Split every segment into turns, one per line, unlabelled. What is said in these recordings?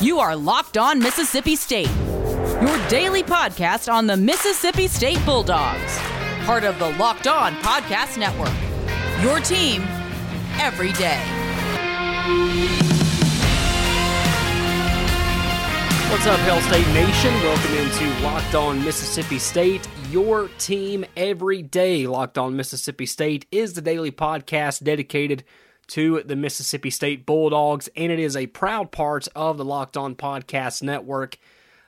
You are Locked On Mississippi State, your daily podcast on the Mississippi State Bulldogs, part of the Locked On Podcast Network. Your team every day.
What's up, Hail State Nation? Welcome into Locked On Mississippi State, your team every day. Locked On Mississippi State is the daily podcast dedicated to the Mississippi State Bulldogs, and it is a proud part of the Locked On Podcast Network.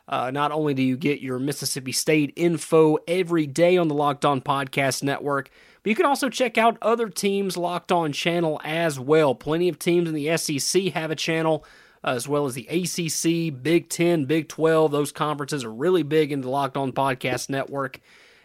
Uh, not only do you get your Mississippi State info every day on the Locked On Podcast Network, but you can also check out other teams' Locked On channel as well. Plenty of teams in the SEC have a channel, uh, as well as the ACC, Big 10, Big 12. Those conferences are really big in the Locked On Podcast Network.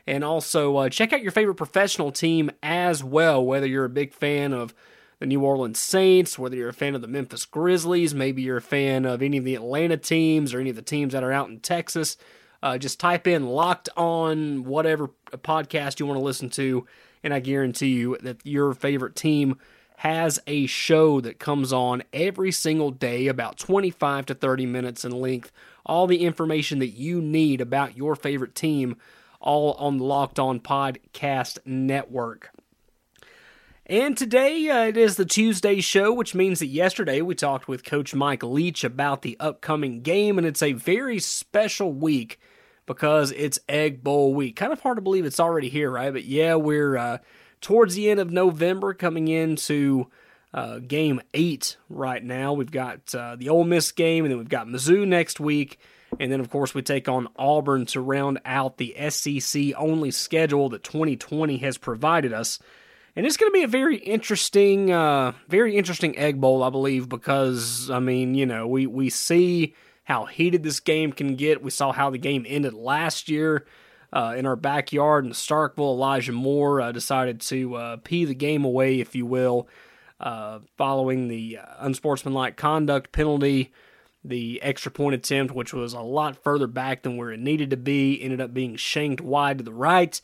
And also, uh, check out your favorite professional team as well, whether you're a big fan of the New Orleans Saints, whether you're a fan of the Memphis Grizzlies, maybe you're a fan of any of the Atlanta teams or any of the teams that are out in Texas. Uh, just type in locked on whatever podcast you want to listen to, and I guarantee you that your favorite team has a show that comes on every single day, about 25 to 30 minutes in length. All the information that you need about your favorite team, all on the Locked On Podcast Network. And today uh, it is the Tuesday show, which means that yesterday we talked with Coach Mike Leach about the upcoming game, and it's a very special week because it's Egg Bowl week. Kind of hard to believe it's already here, right? But yeah, we're uh, towards the end of November, coming into uh, game eight right now. We've got uh, the Ole Miss game, and then we've got Mizzou next week. And then, of course, we take on Auburn to round out the SEC only schedule that 2020 has provided us. And it's going to be a very interesting, uh, very interesting Egg Bowl, I believe, because I mean, you know, we we see how heated this game can get. We saw how the game ended last year uh, in our backyard in Starkville. Elijah Moore uh, decided to uh, pee the game away, if you will, uh, following the uh, unsportsmanlike conduct penalty. The extra point attempt, which was a lot further back than where it needed to be, ended up being shanked wide to the right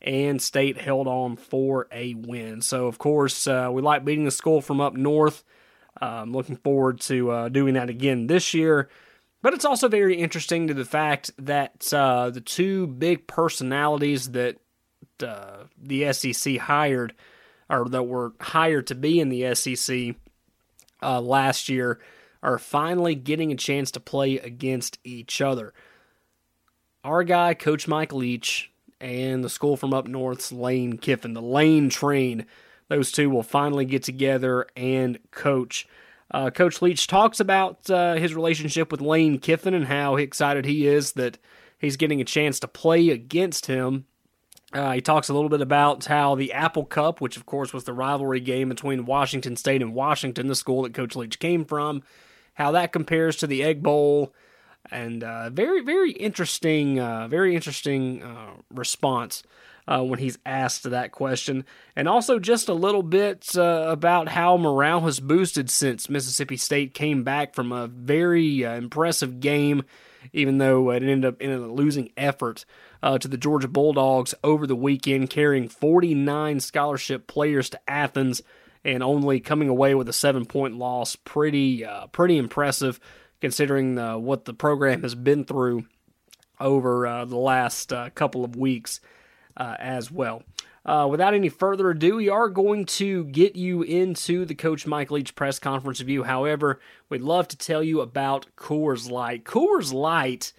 and State held on for a win. So, of course, uh, we like beating the school from up north. I'm looking forward to uh, doing that again this year. But it's also very interesting to the fact that uh, the two big personalities that uh, the SEC hired, or that were hired to be in the SEC uh, last year, are finally getting a chance to play against each other. Our guy, Coach Mike Leach, and the school from up north's Lane Kiffin, the Lane train. Those two will finally get together and coach. Uh, coach Leach talks about uh, his relationship with Lane Kiffin and how excited he is that he's getting a chance to play against him. Uh, he talks a little bit about how the Apple Cup, which of course was the rivalry game between Washington State and Washington, the school that Coach Leach came from, how that compares to the Egg Bowl and uh, very very interesting uh, very interesting uh, response uh, when he's asked that question. And also just a little bit uh, about how morale has boosted since mississippi state came back from a very uh, impressive game even though it ended up in a losing effort to the georgia bulldogs over the weekend carrying 49 scholarship players to athens and only coming away with a seven point loss. Pretty pretty impressive considering uh, what the program has been through over uh, the last uh, couple of weeks uh, as well. Uh, without any further ado, we are going to get you into the Coach Mike Leach press conference review. However, we'd love to tell you about Coors Light. Coors Light,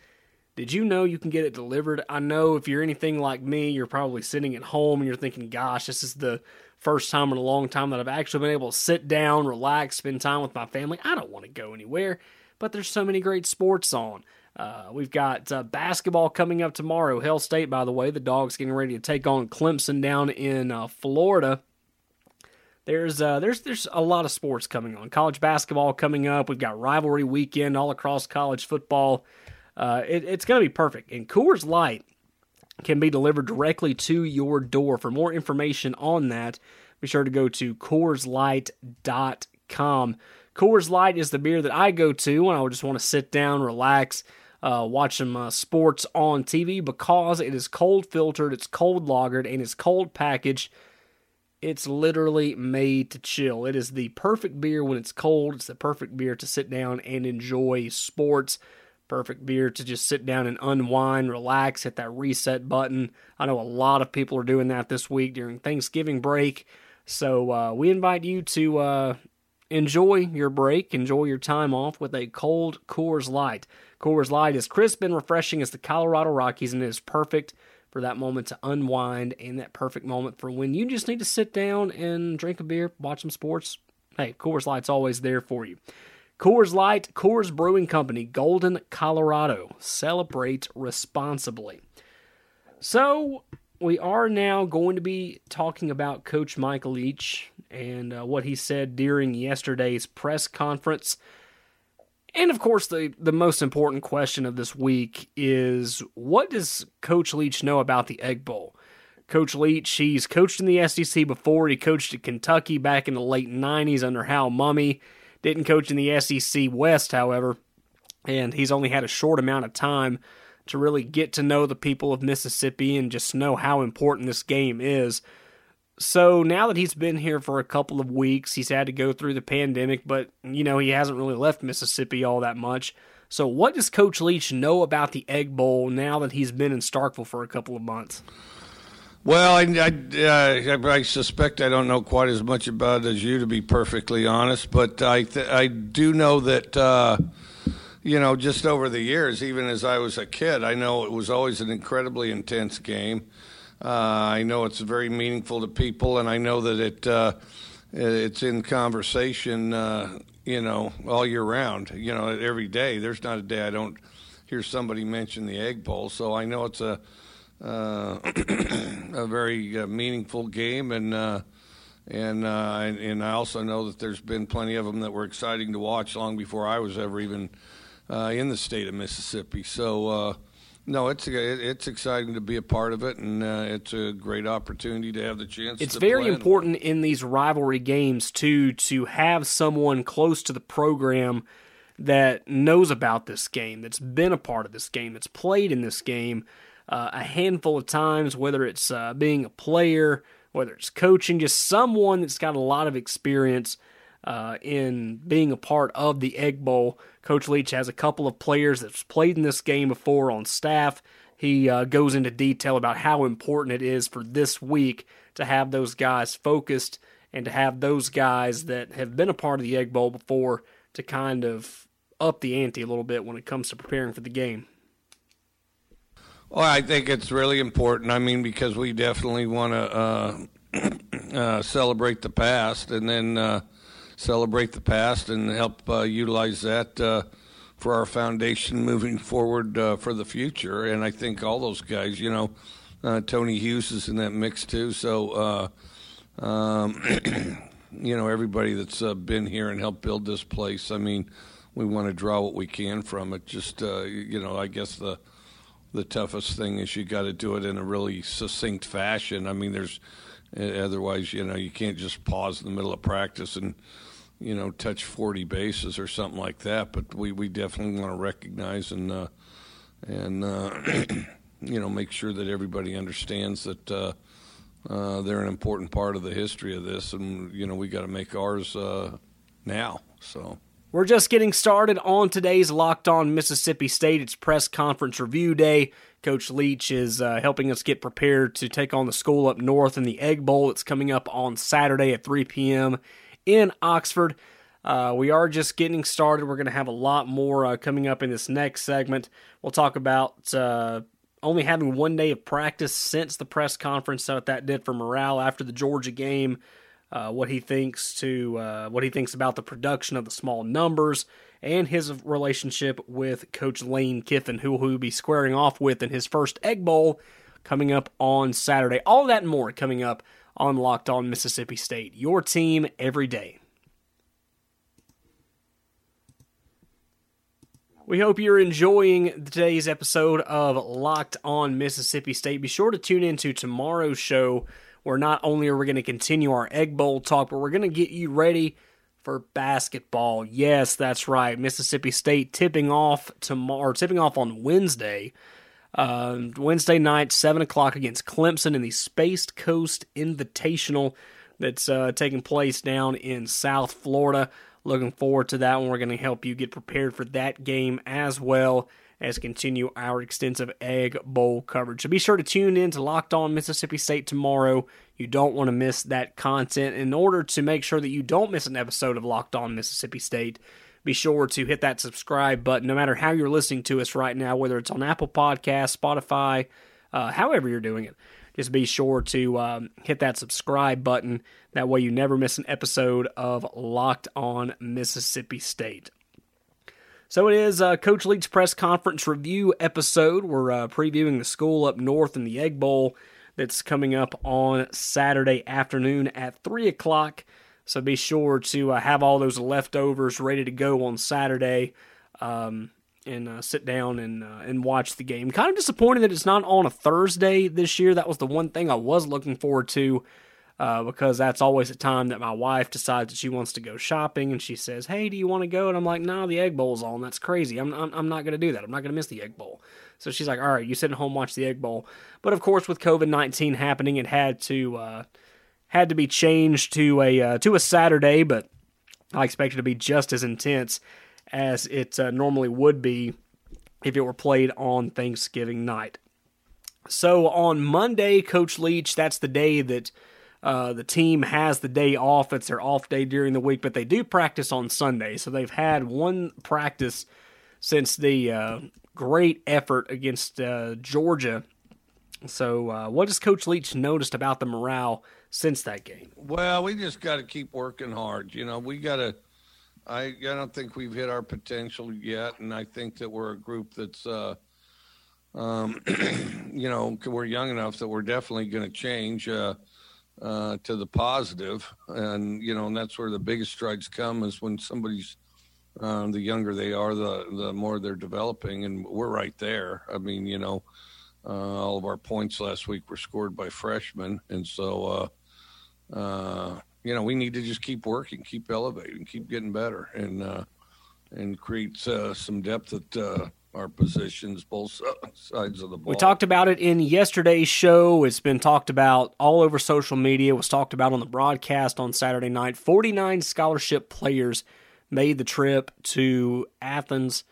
did you know you can get it delivered? I know if you're anything like me, you're probably sitting at home and you're thinking, gosh, this is the first time in a long time that I've actually been able to sit down, relax, spend time with my family. I don't want to go anywhere but there's so many great sports on. Uh, we've got uh, basketball coming up tomorrow. Hail State, by the way, the Dogs getting ready to take on Clemson down in uh, Florida. There's uh, there's there's a lot of sports coming on. College basketball coming up. We've got rivalry weekend all across college football. Uh, it, it's going to be perfect. And Coors Light can be delivered directly to your door. For more information on that, be sure to go to CoorsLight.com. Coors Light is the beer that I go to when I just want to sit down, relax, uh, watch some uh, sports on TV because it is cold filtered, it's cold lagered, and it's cold packaged. It's literally made to chill. It is the perfect beer when it's cold. It's the perfect beer to sit down and enjoy sports. Perfect beer to just sit down and unwind, relax, hit that reset button. I know a lot of people are doing that this week during Thanksgiving break. So uh, we invite you to uh, enjoy your break, enjoy your time off with a cold Coors Light. Coors Light is crisp and refreshing as the Colorado Rockies, and it is perfect for that moment to unwind and that perfect moment for when you just need to sit down and drink a beer, watch some sports. Hey, Coors Light's always there for you. Coors Light, Coors Brewing Company, Golden, Colorado. Celebrate responsibly. So, we are now going to be talking about Coach Michael Leach and uh, what he said during yesterday's press conference. And of course, the, the most important question of this week is what does Coach Leach know about the Egg Bowl? Coach Leach, he's coached in the SEC before. He coached at Kentucky back in the late 90s under Hal Mumme. Didn't coach in the SEC West, however, and he's only had a short amount of time to really get to know the people of Mississippi and just know how important this game is. So now that he's been here for a couple of weeks, he's had to go through the pandemic, but you know, he hasn't really left Mississippi all that much. So what does Coach Leach know about the Egg Bowl now that he's been in Starkville for a couple of months?
Well, I, I, uh, I, suspect I don't know quite as much about it as you, to be perfectly honest. But I, th- I do know that, uh, you know, just over the years, even as I was a kid, I know it was always an incredibly intense game. Uh, I know it's very meaningful to people, and I know that it uh, it's in conversation, uh, you know, all year round. You know, every day. There's not a day I don't hear somebody mention the Egg Bowl. So I know it's a uh, a very uh, meaningful game, and uh, and and I also know that there's been plenty of them that were exciting to watch long before I was ever even in the state of Mississippi. So no, it's it's exciting to be a part of it, and uh, it's a great opportunity to have the chance.
It's very important in these rivalry games too to have someone close to the program that knows about this game, that's been a part of this game, that's played in this game uh, a handful of times, whether it's uh, being a player, whether it's coaching, just someone that's got a lot of experience uh, in being a part of the Egg Bowl. Coach Leach has a couple of players that's played in this game before on staff. He uh, goes into detail about how important it is for this week to have those guys focused and to have those guys that have been a part of the Egg Bowl before to kind of up the ante a little bit when it comes to preparing for the game.
Well, I think it's really important. I mean, because we definitely want to uh, uh, celebrate the past, and then uh, celebrate the past and help uh, utilize that uh, for our foundation moving forward uh, for the future. And I think all those guys, you know, uh, Tony Hughes is in that mix too. So, uh, um, you know, everybody that's uh, been here and helped build this place. I mean, we want to draw what we can from it. Just, you know, I guess the the toughest thing is you got to do it in a really succinct fashion. I mean, there's otherwise, you know, you can't just pause in the middle of practice and you know, touch 40 bases or something like that. But we, we definitely want to recognize and uh, and uh, you know make sure that everybody understands that uh, uh they're an important part of the history of this, and you know we got to make ours uh, now. So.
We're just getting started on today's Locked On Mississippi State. It's press conference review day. Coach Leach is uh, helping us get prepared to take on the school up north in the Egg Bowl. It's coming up on Saturday at 3 p.m in Oxford. Uh, we are just getting started. We're going to have a lot more uh, coming up in this next segment. We'll talk about uh, only having one day of practice since the press conference, what that did for morale after the Georgia game. Uh, what he thinks to uh, what he thinks about the production of the small numbers and his relationship with Coach Lane Kiffin, who he'll be squaring off with in his first Egg Bowl coming up on Saturday. All that and more coming up on Locked On Mississippi State. Your team every day. We hope you're enjoying today's episode of Locked On Mississippi State. Be sure to tune into tomorrow's show where not only are we going to continue our Egg Bowl talk, but we're going to get you ready for basketball. Yes, that's right. Mississippi State tipping off tomorrow, tipping off on Wednesday uh, Wednesday night, 7 o'clock against Clemson in the Space Coast Invitational. that's uh, taking place down in South Florida. Looking forward to that one. We're going to help you get prepared for that game as well as continue our extensive Egg Bowl coverage. So be sure to tune in to Locked On Mississippi State tomorrow. You don't want to miss that content. In order to make sure that you don't miss an episode of Locked On Mississippi State, be sure to hit that subscribe button no matter how you're listening to us right now, whether it's on Apple Podcasts, Spotify, uh, however you're doing it. Just be sure to um, hit that subscribe button. That way you never miss an episode of Locked On Mississippi State. So it is uh, Coach Leach press conference review episode. We're uh, previewing the school up north in the Egg Bowl that's coming up on Saturday afternoon at 3 o'clock. So be sure to uh, have all those leftovers ready to go on Saturday um, and uh, sit down and uh, and watch the game. Kind of disappointed that it's not on a Thursday this year. That was the one thing I was looking forward to uh, because that's always a time that my wife decides that she wants to go shopping and she says, "Hey, do you want to go?" And I'm like, "No, the Egg Bowl's on. That's crazy. I'm I'm, I'm not going to do that. I'm not going to miss the Egg Bowl." So she's like, "All right, you sit at home watch the Egg Bowl." But of course, with COVID nineteen happening, it had to uh, had to be changed to a uh, to a Saturday, but I expect it to be just as intense as it uh, normally would be if it were played on Thanksgiving night. So on Monday, Coach Leach, that's the day that uh, the team has the day off. It's their off day during the week, but they do practice on Sunday. So they've had one practice since the uh, great effort against uh, Georgia. So, uh, what has Coach Leach noticed about the morale since that game?
Well, we just got to keep working hard. You know, we got to. I I don't think we've hit our potential yet, and I think that we're a group that's, uh, um, you know, we're young enough that we're definitely going to change uh, uh, to the positive, and you know, and that's where the biggest strides come is when somebody's. Um, the younger they are, the the more they're developing, and we're right there. I mean, you know, all of our points last week were scored by freshmen, and so uh, uh, you know we need to just keep working, keep elevating, keep getting better, and uh, and create uh, some depth at uh, our positions, both sides of the ball.
We talked about it in yesterday's show. It's been talked about all over social media. It was talked about on the broadcast on Saturday night. Forty nine scholarship players made the trip to Athens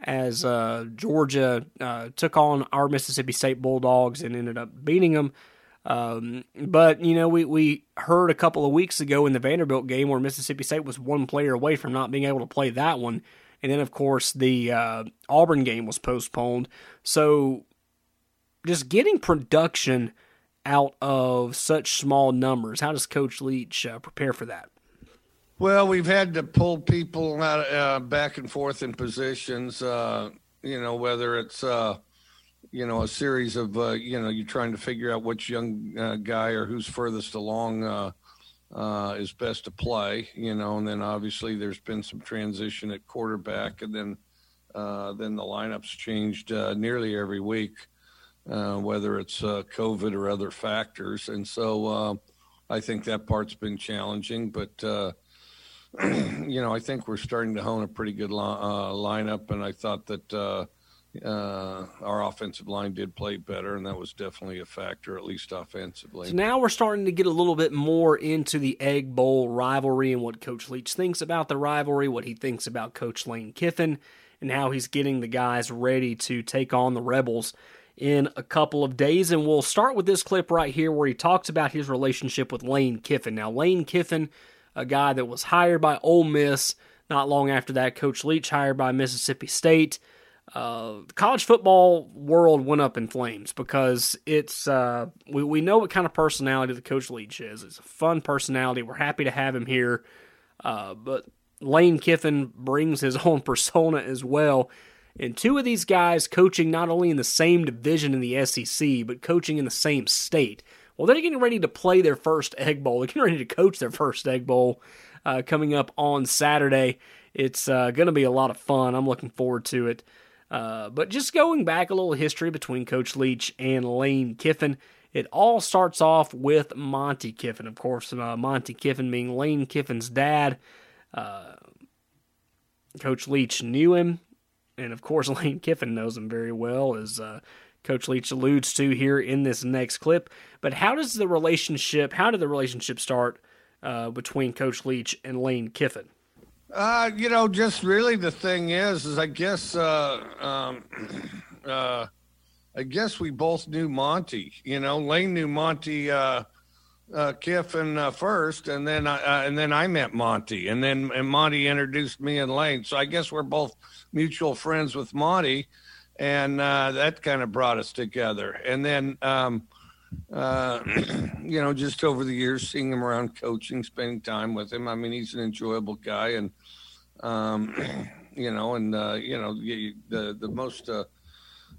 as uh, Georgia uh, took on our Mississippi State Bulldogs and ended up beating them. Um, but you know, we we heard a couple of weeks ago in the Vanderbilt game where Mississippi State was one player away from not being able to play that one, and then of course the uh, Auburn game was postponed. So just getting production out of such small numbers, how does Coach Leach uh, prepare for that?
Well, we've had to pull people out uh, back and forth in positions. Uh, you know, whether it's uh, you know a series of uh, you know you're trying to figure out which young uh, guy or who's furthest along uh, is best to play. You know, and then obviously there's been some transition at quarterback, and then then the lineups changed nearly every week, whether it's COVID or other factors, and so. I think that part's been challenging, but you know, I think we're starting to hone a pretty good li- uh, lineup, and I thought that uh, uh, our offensive line did play better, and that was definitely a factor, at least offensively.
So now we're starting to get a little bit more into the Egg Bowl rivalry and what Coach Leach thinks about the rivalry, what he thinks about Coach Lane Kiffin, and how he's getting the guys ready to take on the Rebels in a couple of days. And we'll start with this clip right here where he talks about his relationship with Lane Kiffin. Now, Lane Kiffin a guy that was hired by Ole Miss. Not long after that, Coach Leach hired by Mississippi State. Uh, the college football world went up in flames because it's uh, we we know what kind of personality the Coach Leach is. It's a fun personality. We're happy to have him here, uh, but Lane Kiffin brings his own persona as well. And two of these guys coaching not only in the same division in the SEC, but coaching in the same state. Well, they're getting ready to play their first Egg Bowl. They're getting ready to coach their first Egg Bowl uh, coming up on Saturday. It's uh, going to be a lot of fun. I'm looking forward to it. Uh, but just going back a little history between Coach Leach and Lane Kiffin, it all starts off with Monty Kiffin, of course. Uh, Monty Kiffin being Lane Kiffin's dad. Uh, Coach Leach knew him, and of course Lane Kiffin knows him very well. As uh, Coach Leach alludes to here in this next clip. But how does the relationship, how did the relationship start uh, between Coach Leach and Lane Kiffin?
Uh, you know, just really the thing is, is I guess, uh, um, uh, I guess we both knew Monty. You know, Lane knew Monty uh, uh, Kiffin uh, first, and then I uh, and then I met Monty, and then and Monty introduced me and Lane. So I guess we're both mutual friends with Monty, and uh, that kind of brought us together. And then, um, uh, you know, just over the years, seeing him around coaching, spending time with him. I mean, he's an enjoyable guy, and um, you know, and uh, you know, the the most. Uh,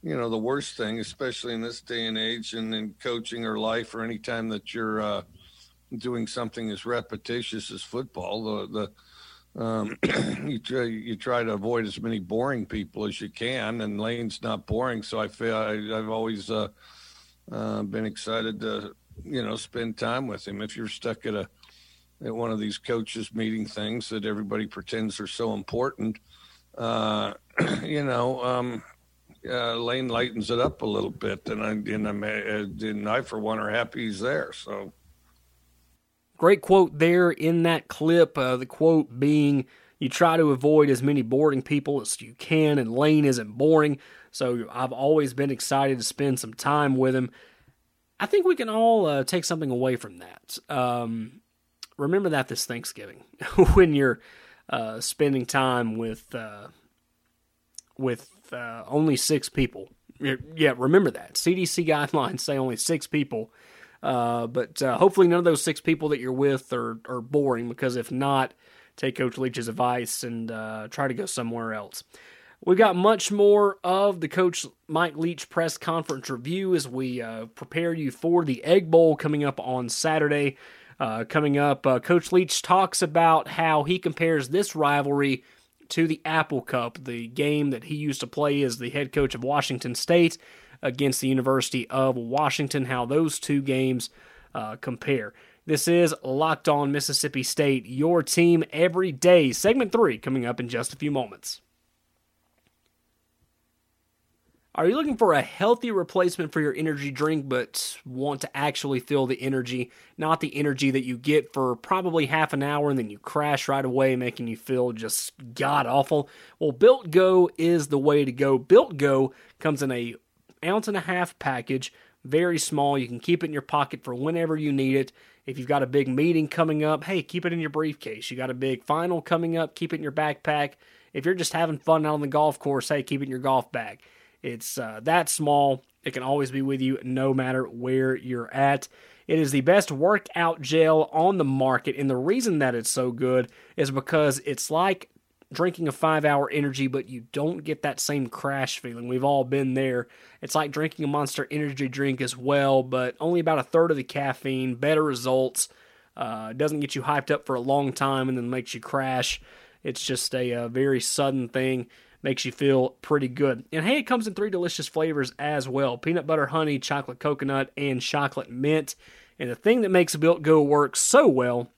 you know the worst thing especially in this day and age and in coaching or life or any time that you're uh, doing something as repetitious as football the the um, you try you try to avoid as many boring people as you can and lane's not boring so i feel I, have always uh, uh, been excited to you know spend time with him if you're stuck at a at one of these coaches meeting things that everybody pretends are so important uh, you know um, uh, Lane lightens it up a little bit, and I and, i uh, and I for one are happy he's there. So
great quote there in that clip. Uh, the quote being, "You try to avoid as many boring people as you can, and Lane isn't boring." So I've always been excited to spend some time with him. I think we can all uh, take something away from that. Um, remember that this Thanksgiving when you're uh, spending time with uh, with uh, only six people. Yeah, remember that. CDC guidelines say only six people. Uh, but uh, hopefully, none of those six people that you're with are, are boring because if not, take Coach Leach's advice and uh, try to go somewhere else. We've got much more of the Coach Mike Leach press conference review as we uh, prepare you for the Egg Bowl coming up on Saturday. Uh, coming up, Coach Leach talks about how he compares this rivalry to the Apple Cup, the game that he used to play as the head coach of Washington State against the University of Washington, how those two games uh, compare. This is Locked On Mississippi State, your team every day. Segment three coming up in just a few moments. Are you looking for a healthy replacement for your energy drink, but want to actually feel the energy, not the energy that you get for probably half an hour and then you crash right away, making you feel just god awful? Well, Built Go is the way to go. Built Go comes in a ounce and a half package, very small. You can keep it in your pocket for whenever you need it. If you've got a big meeting coming up, hey, keep it in your briefcase. You got a big final coming up, keep it in your backpack. If you're just having fun out on the golf course, hey, keep it in your golf bag. It's uh, that small. It can always be with you no matter where you're at. It is the best workout gel on the market, and the reason that it's so good is because it's like drinking a five hour energy, but you don't get that same crash feeling. We've all been there. It's like drinking a monster energy drink as well, but only about a third of the caffeine, better results. Uh, doesn't get you hyped up for a long time and then makes you crash. It's just a, a uh, very sudden thing makes you feel pretty good. And hey, it comes in three delicious flavors as well peanut butter, honey, chocolate coconut, and chocolate mint. And the thing that makes Built Go work so well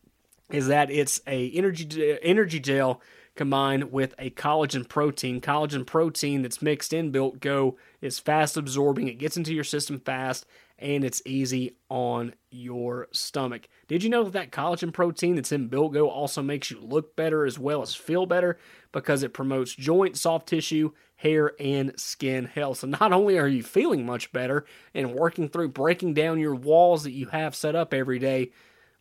is that it's a energy energy gel combined with a collagen protein. Collagen protein that's mixed in Built Go is fast absorbing. It gets into your system fast and it's easy on your stomach. Did you know that that collagen protein that's in Built Go also makes you look better as well as feel better because it promotes joint, soft tissue, hair, and skin health. So not only are you feeling much better and working through breaking down your walls that you have set up every day,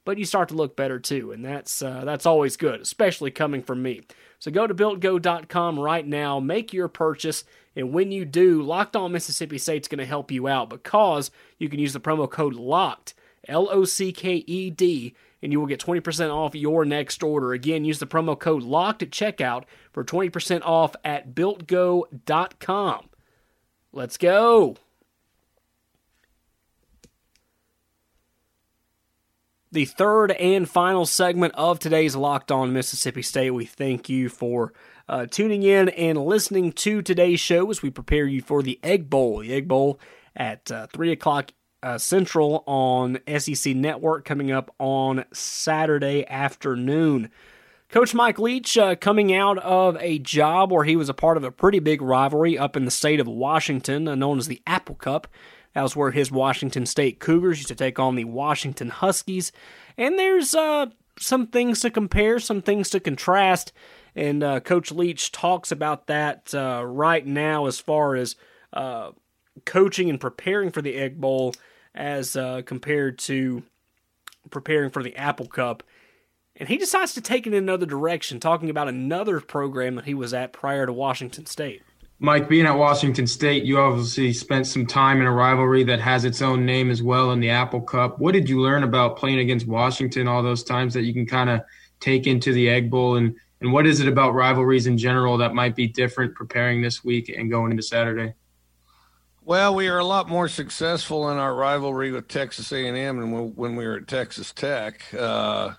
but you start to look better too, and that's uh, that's always good, especially coming from me. So go to builtgo.com right now, make your purchase, and when you do, Locked On Mississippi State's going to help you out because you can use the promo code LOCKED, L O C K E D, and you will get 20% off your next order. Again, use the promo code LOCKED at checkout for 20% off at builtgo.com. Let's go. The third and final segment of today's Locked On Mississippi State. We thank you for uh, tuning in and listening to today's show as we prepare you for the Egg Bowl. The Egg Bowl at uh, 3 o'clock uh, Central on SEC Network coming up on Saturday afternoon. Coach Mike Leach uh, coming out of a job where he was a part of a pretty big rivalry up in the state of Washington, uh, known as the Apple Cup. That was where his Washington State Cougars used to take on the Washington Huskies. And there's uh, some things to compare, some things to contrast, and uh, Coach Leach talks about that uh, right now as far as uh, coaching and preparing for the Egg Bowl as uh, compared to preparing for the Apple Cup. And he decides to take it in another direction, talking about another program that he was at prior to Washington State.
Mike, being at Washington State, you obviously spent some time in a rivalry that has its own name as well in the Apple Cup. What did you learn about playing against Washington all those times that you can kind of take into the Egg Bowl? And, and what is it about rivalries in general that might be different preparing this week and going into Saturday?
Well, we are a lot more successful in our rivalry with Texas A&M than when we were at Texas Tech. Uh,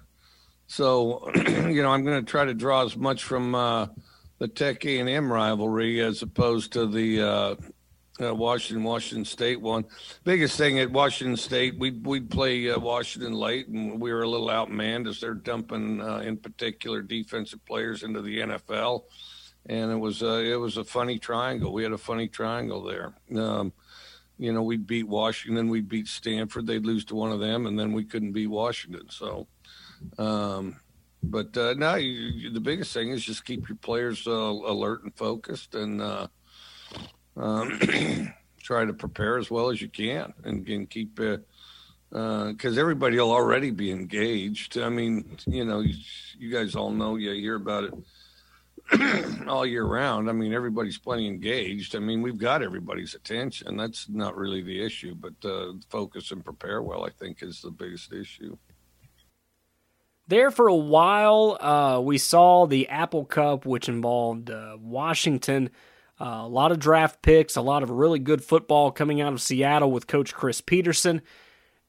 so, you know, I'm going to try to draw as much from uh, – the Tech A and M rivalry as opposed to the uh, uh, Washington Washington State one. Biggest thing at Washington State, we'd we'd play uh, Washington late, and we were a little outmanned as they're dumping, uh, in particular, defensive players into the NFL, and it was uh, it was a funny triangle. We had a funny triangle there. Um, you know, we'd beat Washington, we'd beat Stanford, they'd lose to one of them, and then we couldn't beat Washington. So. Um, but uh, you, you, the biggest thing is just keep your players uh, alert and focused, and uh, um, try to prepare as well as you can, and, and keep because uh, everybody will already be engaged. I mean, you know, you, you guys all know, you hear about it all year round. I mean, everybody's plenty engaged. I mean, we've got everybody's attention. That's not really the issue, but uh, focus and prepare well, I think, is the biggest issue.
There for a while, uh, we saw the Apple Cup, which involved uh, Washington. Uh, a lot of draft picks, a lot of really good football coming out of Seattle with Coach Chris Petersen.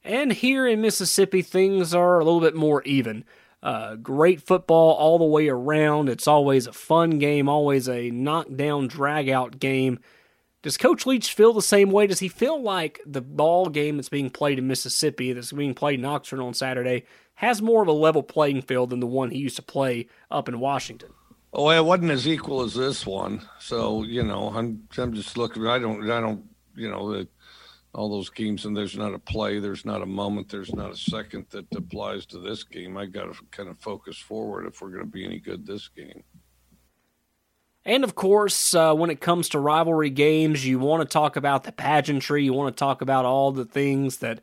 And here in Mississippi, things are a little bit more even. Uh, great football all the way around. It's always a fun game, always a knockdown, drag out game. Does Coach Leach feel the same way? Does he feel like the ball game that's being played in Mississippi, that's being played in Oxford on Saturday, has more of a level playing field than the one he used to play up in Washington.
Oh, it wasn't as equal as this one. So you know, I'm I'm just looking. I don't I don't you know the, all those games and there's not a play, there's not a moment, there's not a second that applies to this game. I got to kind of focus forward if we're going to be any good this game.
And of course, uh, when it comes to rivalry games, you want to talk about the pageantry. You want to talk about all the things that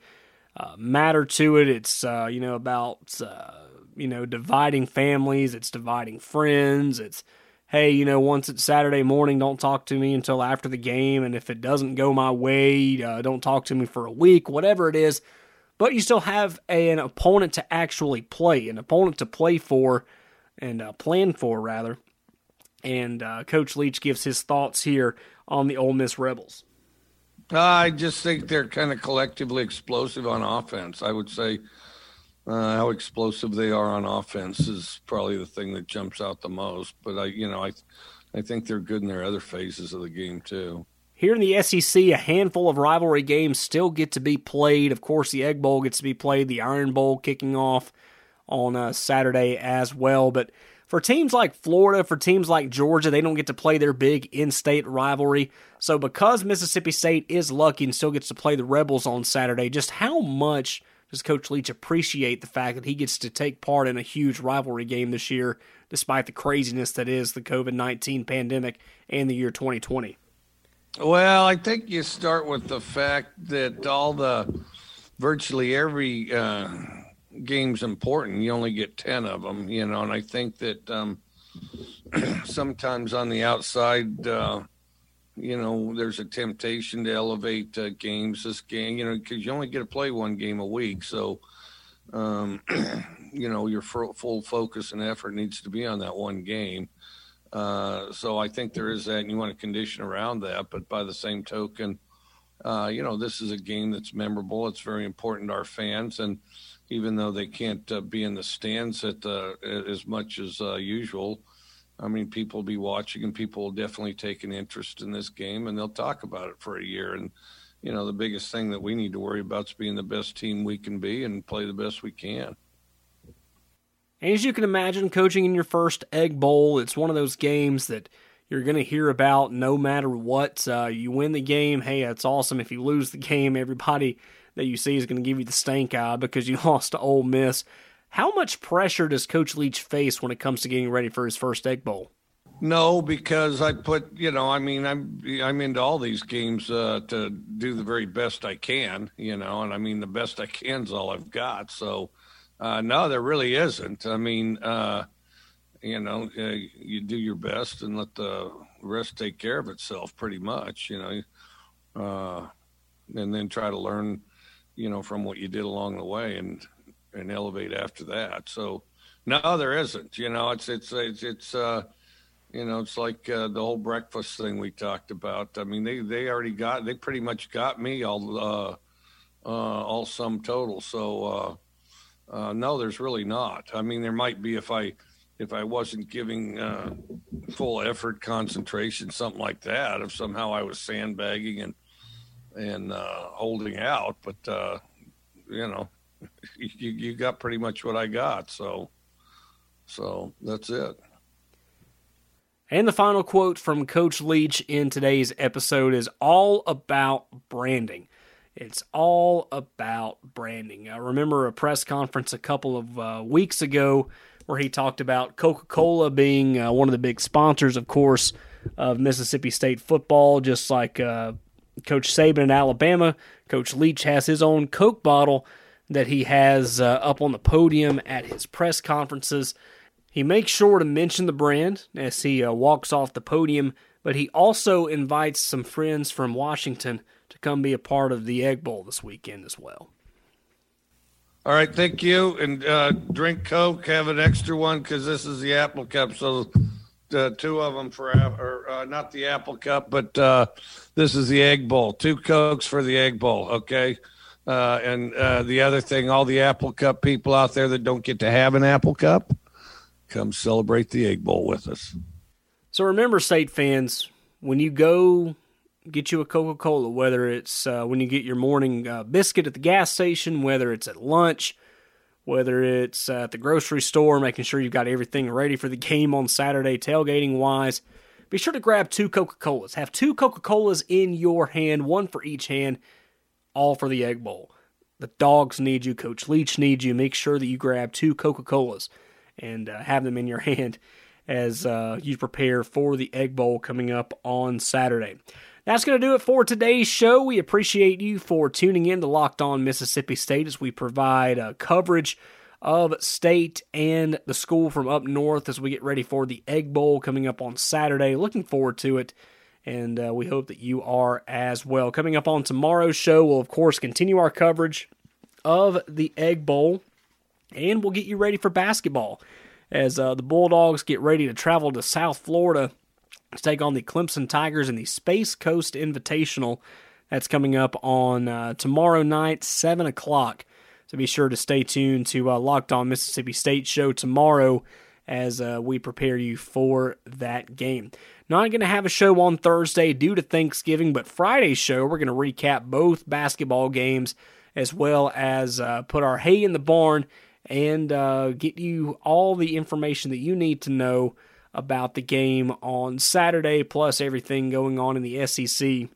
uh, matter to it. It's uh, you know about uh, you know dividing families. It's dividing friends. It's hey, you know, once it's Saturday morning, don't talk to me until after the game, and if it doesn't go my way, uh, don't talk to me for a week. Whatever it is, but you still have a, an opponent to actually play, an opponent to play for, and uh, plan for rather. And Coach Leach gives his thoughts here on the Ole Miss Rebels.
I just think they're kind of collectively explosive on offense. I would say uh, how explosive they are on offense is probably the thing that jumps out the most. But I, you know, I, I think they're good in their other phases of the game too.
Here in the SEC, a handful of rivalry games still get to be played. Of course, the Egg Bowl gets to be played, the Iron Bowl kicking off on uh, Saturday as well. But for teams like Florida, for teams like Georgia, they don't get to play their big in state rivalry. So, because Mississippi State is lucky and still gets to play the Rebels on Saturday, just how much does Coach Leach appreciate the fact that he gets to take part in a huge rivalry game this year, despite the craziness that is the COVID 19 pandemic and the year 2020?
Well, I think you start with the fact that all the virtually every uh, game's important. You only get 10 of them, you know, and I think that um, sometimes on the outside, uh, you know, there's a temptation to elevate uh, games this game, you know, because you only get to play one game a week. So, um, you know, your full focus and effort needs to be on that one game. Uh, so I think there is that, and you want to condition around that. But by the same token, uh, you know, this is a game that's memorable. It's very important to our fans, and even though they can't uh, be in the stands at uh, as much as uh, usual. I mean, people will be watching, and people will definitely take an interest in this game, and they'll talk about it for a year. And you know, the biggest thing that we need to worry about is being the best team we can be and play the best we can.
And as you can imagine, coaching in your first Egg Bowl, it's one of those games that you're going to hear about no matter what. Uh, you win the game, hey, that's awesome. If you lose the game, everybody that you see is going to give you the stank eye because you lost to Ole Miss. How much pressure does Coach Leach face when it comes to getting ready for his first Egg Bowl?
No, because I put, you know, I mean, I'm I'm into all these games uh, to do the very best I can, you know, and I mean the best I can is all I've got. So, uh, no, there really isn't. I mean, uh, you know, uh, you do your best and let the rest take care of itself, pretty much, you know, uh, and then try to learn, you know, from what you did along the way and and elevate after that. So, no, there isn't. You know, it's it's it's it's. Uh, you know, it's like uh, the whole breakfast thing we talked about. I mean, they they already got they pretty much got me all uh, uh, all sum total. So uh, uh, no, there's really not. I mean, there might be if I if I wasn't giving uh, full effort, concentration, something like that. If somehow I was sandbagging and and uh, holding out, but uh, you know, you you got pretty much what I got. So so that's it.
And the final quote from Coach Leach in today's episode is all about branding. It's all about branding. I remember a press conference a couple of uh, weeks ago where he talked about Coca Cola being uh, one of the big sponsors, of course, of Mississippi State football, just like uh, Coach Saban in Alabama. Coach Leach has his own Coke bottle that he has uh, up on the podium at his press conferences. He makes sure to mention the brand as he uh, walks off the podium, but he also invites some friends from Washington to come be a part of the Egg Bowl this weekend as well.
All right, thank you. And uh, drink Coke, have an extra one because this is the Apple Cup. So uh, two of them for, or uh, not the Apple Cup, but uh, this is the Egg Bowl. Two Cokes for the Egg Bowl, okay? Uh, and uh, the other thing, all the Apple Cup people out there that don't get to have an Apple Cup, come celebrate the Egg Bowl with us.
So remember, state fans, when you go get you a Coca Cola, whether it's uh, when you get your morning biscuit at the gas station, whether it's at lunch, whether it's at the grocery store, making sure you've got everything ready for the game on Saturday, tailgating wise, be sure to grab two Coca Colas. Have two Coca Colas in your hand, one for each hand, all for the Egg Bowl. The dogs need you, Coach Leach needs you. Make sure that you grab two Coca Colas and uh, have them in your hand as uh, you prepare for the Egg Bowl coming up on Saturday. That's going to do it for today's show. We appreciate you for tuning in to Locked On Mississippi State as we provide uh, coverage of state and the school from up north as we get ready for the Egg Bowl coming up on Saturday. Looking forward to it, and uh, we hope that you are as well. Coming up on tomorrow's show, we'll of course continue our coverage of the Egg Bowl and we'll get you ready for basketball as uh, the Bulldogs get ready to travel to South Florida take on the Clemson Tigers in the Space Coast Invitational. That's coming up on uh, tomorrow night, 7 o'clock. So be sure to stay tuned to uh, Locked On Mississippi State show tomorrow as uh, we prepare you for that game. Not going to have a show on Thursday due to Thanksgiving, but Friday's show, we're going to recap both basketball games as well as uh, put our hay in the barn and uh, get you all the information that you need to know about the game on Saturday, plus everything going on in the SEC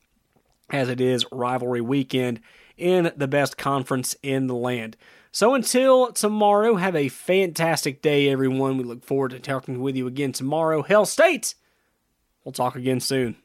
as it is rivalry weekend in the best conference in the land. So until tomorrow, have a fantastic day, everyone. We look forward to talking with you again tomorrow. Hail State! We'll talk again soon.